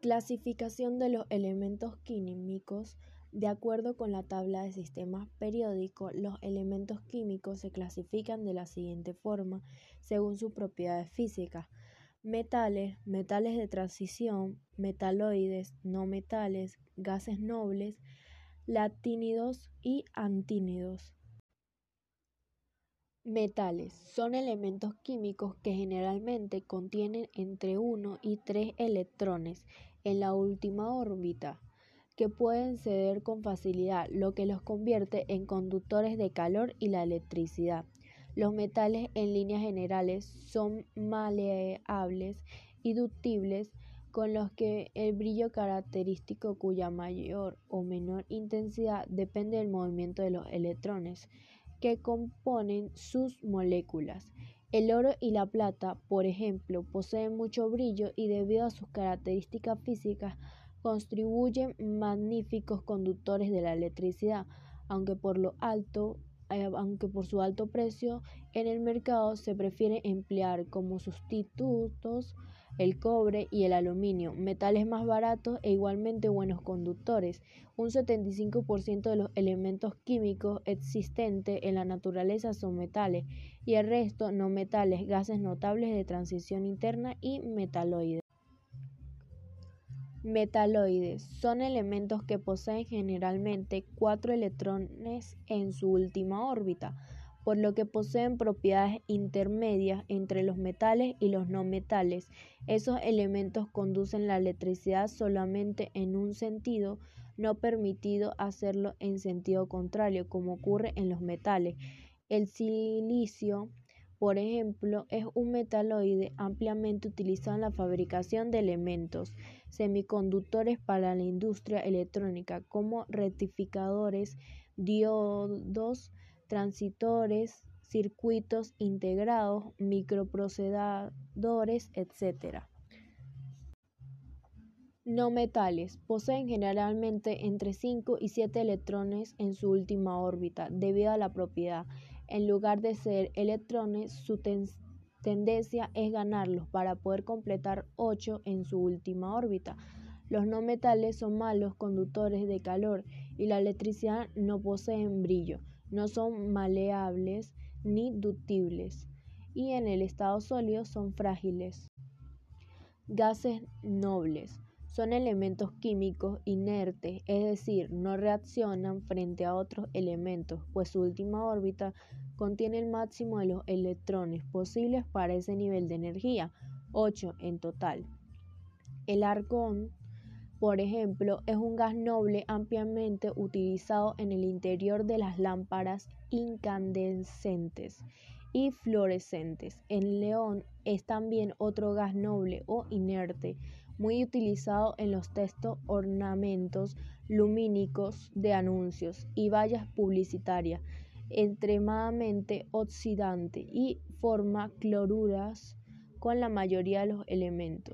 Clasificación de los elementos químicos. De acuerdo con la tabla de sistemas periódicos, los elementos químicos se clasifican de la siguiente forma según sus propiedades físicas. Metales, metales de transición, metaloides, no metales, gases nobles, latínidos y antínidos. Metales son elementos químicos que generalmente contienen entre 1 y 3 electrones en la última órbita, que pueden ceder con facilidad, lo que los convierte en conductores de calor y la electricidad. Los metales en líneas generales son maleables y ductibles con los que el brillo característico cuya mayor o menor intensidad depende del movimiento de los electrones que componen sus moléculas. El oro y la plata, por ejemplo, poseen mucho brillo y debido a sus características físicas contribuyen magníficos conductores de la electricidad, aunque por lo alto aunque por su alto precio en el mercado se prefiere emplear como sustitutos el cobre y el aluminio, metales más baratos e igualmente buenos conductores. Un 75% de los elementos químicos existentes en la naturaleza son metales y el resto no metales, gases notables de transición interna y metaloides. Metaloides son elementos que poseen generalmente cuatro electrones en su última órbita por lo que poseen propiedades intermedias entre los metales y los no metales. Esos elementos conducen la electricidad solamente en un sentido, no permitido hacerlo en sentido contrario, como ocurre en los metales. El silicio, por ejemplo, es un metaloide ampliamente utilizado en la fabricación de elementos semiconductores para la industria electrónica, como rectificadores, diodos, transitores, circuitos integrados, microprocesadores, etc. No metales poseen generalmente entre 5 y 7 electrones en su última órbita debido a la propiedad. En lugar de ser electrones, su tendencia es ganarlos para poder completar 8 en su última órbita. Los no metales son malos conductores de calor y la electricidad no poseen brillo no son maleables ni ductibles y en el estado sólido son frágiles. Gases nobles son elementos químicos inertes, es decir, no reaccionan frente a otros elementos, pues su última órbita contiene el máximo de los electrones posibles para ese nivel de energía, 8 en total. El argón por ejemplo, es un gas noble ampliamente utilizado en el interior de las lámparas incandescentes y fluorescentes. El león es también otro gas noble o inerte, muy utilizado en los textos ornamentos lumínicos de anuncios y vallas publicitarias, extremadamente oxidante y forma cloruras con la mayoría de los elementos.